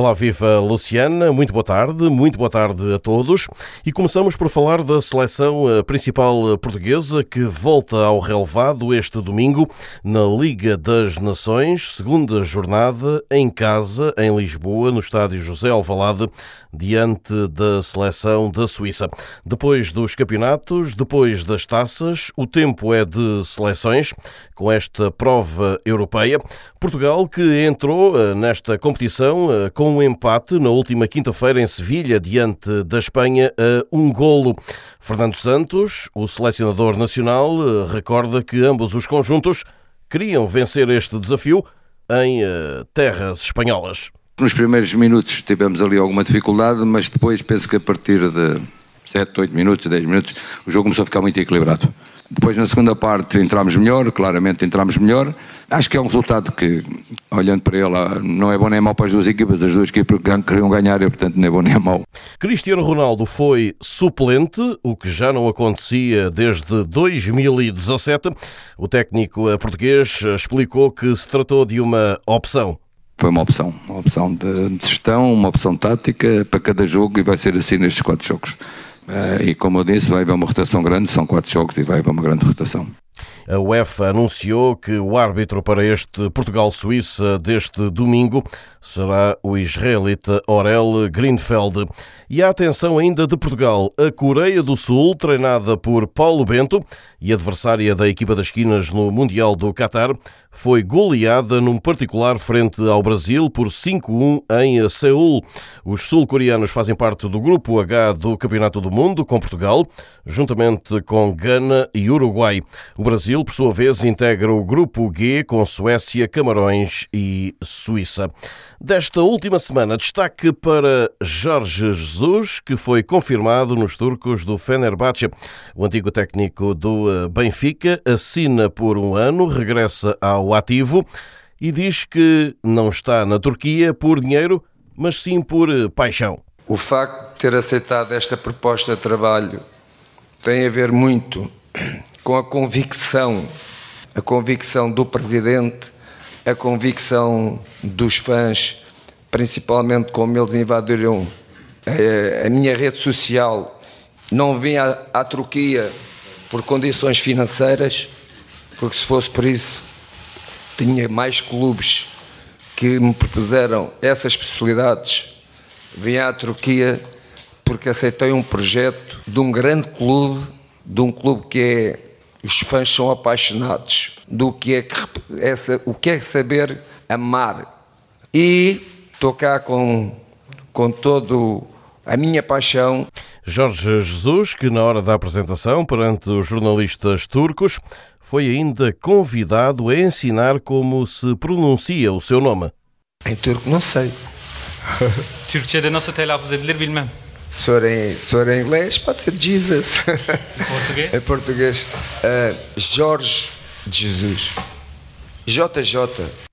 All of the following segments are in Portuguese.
Olá, viva Luciana, muito boa tarde, muito boa tarde a todos. E começamos por falar da seleção eh, principal portuguesa que volta ao relevado este domingo na Liga das Nações, segunda jornada em casa, em Lisboa, no estádio José Alvalade, diante da seleção da Suíça. Depois dos campeonatos, depois das taças, o tempo é de seleções com esta prova europeia. Portugal que entrou eh, nesta competição eh, com um empate na última quinta-feira em Sevilha, diante da Espanha, a um golo. Fernando Santos, o selecionador nacional, eh, recorda que ambos os conjuntos queriam vencer este desafio em terras espanholas. Nos primeiros minutos tivemos ali alguma dificuldade, mas depois penso que a partir de 7, 8 minutos, 10 minutos, o jogo começou a ficar muito equilibrado. Depois, na segunda parte, entramos melhor, claramente entramos melhor. Acho que é um resultado que, olhando para ele, não é bom nem mau para as duas equipas. As duas equipas queriam ganhar e, portanto, nem é bom nem é mau. Cristiano Ronaldo foi suplente, o que já não acontecia desde 2017. O técnico português explicou que se tratou de uma opção foi uma opção, uma opção de gestão, uma opção tática para cada jogo e vai ser assim nestes quatro jogos. Uh, e como eu disse, vai haver uma rotação grande, são quatro jogos e vai haver uma grande rotação. A UEFA anunciou que o árbitro para este Portugal-Suíça deste domingo será o israelita Orel Greenfeld. E a atenção ainda de Portugal, a Coreia do Sul, treinada por Paulo Bento e adversária da equipa das esquinas no Mundial do Qatar, foi goleada num particular frente ao Brasil por 5-1 em Seul. Os sul-coreanos fazem parte do grupo H do Campeonato do Mundo com Portugal, juntamente com Gana e Uruguai. O Brasil, por sua vez, integra o grupo G com Suécia, Camarões e Suíça. Desta última semana, destaque para Jorge Jesus, que foi confirmado nos turcos do Fenerbahçe. O antigo técnico do eh, Benfica assina por um ano, regressa ao ativo e diz que não está na Turquia por dinheiro, mas sim por eh, paixão. O facto de ter aceitado esta proposta de trabalho tem a ver muito com a convicção, a convicção do presidente a convicção dos fãs, principalmente como eles invadiram a, a minha rede social, não vim à, à Turquia por condições financeiras, porque se fosse por isso, tinha mais clubes que me propuseram essas possibilidades. Vim à Turquia porque aceitei um projeto de um grande clube, de um clube que é os fãs são apaixonados do que é, que, essa, o que é saber amar. E estou cá com, com todo a minha paixão. Jorge Jesus, que na hora da apresentação perante os jornalistas turcos, foi ainda convidado a ensinar como se pronuncia o seu nome. Em turco não sei. Türkçe'de nasıl telaffuz edilir bilmem. Se for em, se for em inglês, pode ser Jesus. Em português? em português. Uh, Jorge Jesus. JJ.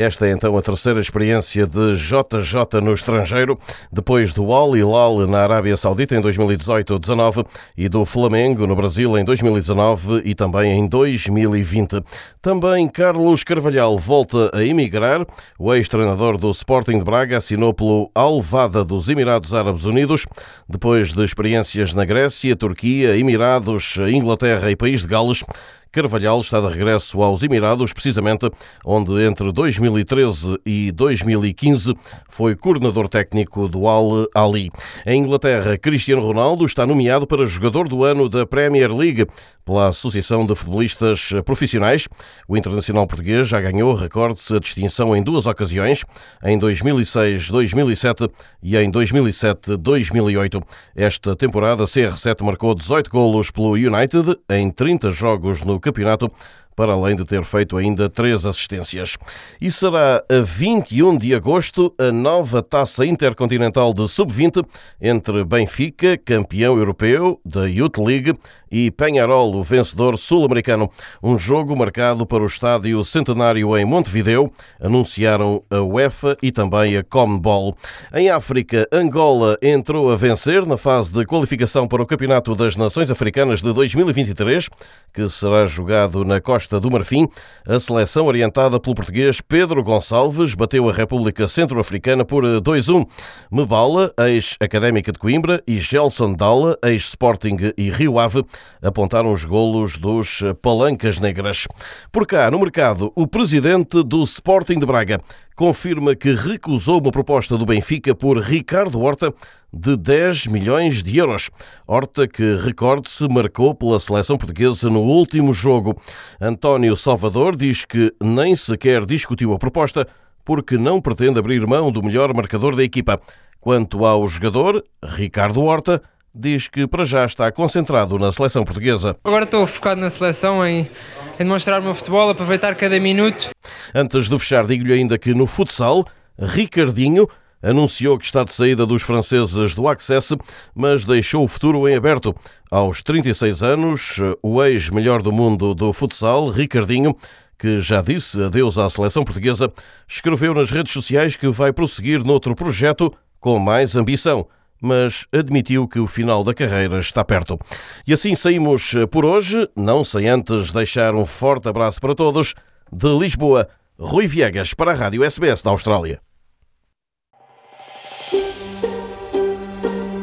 Esta é então a terceira experiência de JJ no estrangeiro, depois do Al Hilal na Arábia Saudita em 2018-19 e do Flamengo no Brasil em 2019 e também em 2020. Também Carlos Carvalhal volta a emigrar. O ex-treinador do Sporting de Braga assinou pelo Alvada dos Emirados Árabes Unidos, depois de experiências na Grécia, Turquia, Emirados, Inglaterra e País de Gales. Carvalhal está de regresso aos Emirados, precisamente onde entre 2013 e 2015 foi coordenador técnico do Al Ali. Em Inglaterra, Cristiano Ronaldo está nomeado para jogador do ano da Premier League pela Associação de Futebolistas Profissionais. O internacional português já ganhou, recorde-se, a distinção em duas ocasiões, em 2006-2007 e em 2007-2008. Esta temporada, CR7 marcou 18 golos pelo United em 30 jogos no campeonato para além de ter feito ainda três assistências. E será a 21 de agosto a nova taça intercontinental de sub-20 entre Benfica, campeão europeu da Youth League, e Penharol, o vencedor sul-americano. Um jogo marcado para o estádio Centenário em Montevideo, anunciaram a UEFA e também a Comebol. Em África, Angola entrou a vencer na fase de qualificação para o Campeonato das Nações Africanas de 2023, que será jogado na Costa do Marfim. A seleção orientada pelo português Pedro Gonçalves bateu a República Centro-Africana por 2-1. Mebala, ex-académica de Coimbra, e Gelson Dalla, ex-Sporting e Rio Ave, apontaram os golos dos Palancas Negras. Por cá, no mercado, o presidente do Sporting de Braga confirma que recusou uma proposta do Benfica por Ricardo Horta de 10 milhões de euros. Horta, que recorde-se, marcou pela seleção portuguesa no último jogo. António Salvador diz que nem sequer discutiu a proposta porque não pretende abrir mão do melhor marcador da equipa. Quanto ao jogador, Ricardo Horta, diz que para já está concentrado na seleção portuguesa. Agora estou focado na seleção em, em demonstrar o meu futebol, aproveitar cada minuto. Antes de fechar, digo-lhe ainda que no futsal, Ricardinho anunciou que está de saída dos franceses do Access, mas deixou o futuro em aberto. Aos 36 anos, o ex-melhor do mundo do futsal, Ricardinho, que já disse adeus à seleção portuguesa, escreveu nas redes sociais que vai prosseguir noutro projeto com mais ambição mas admitiu que o final da carreira está perto. E assim saímos por hoje, não sem antes deixar um forte abraço para todos. De Lisboa, Rui Viegas para a Rádio SBS da Austrália.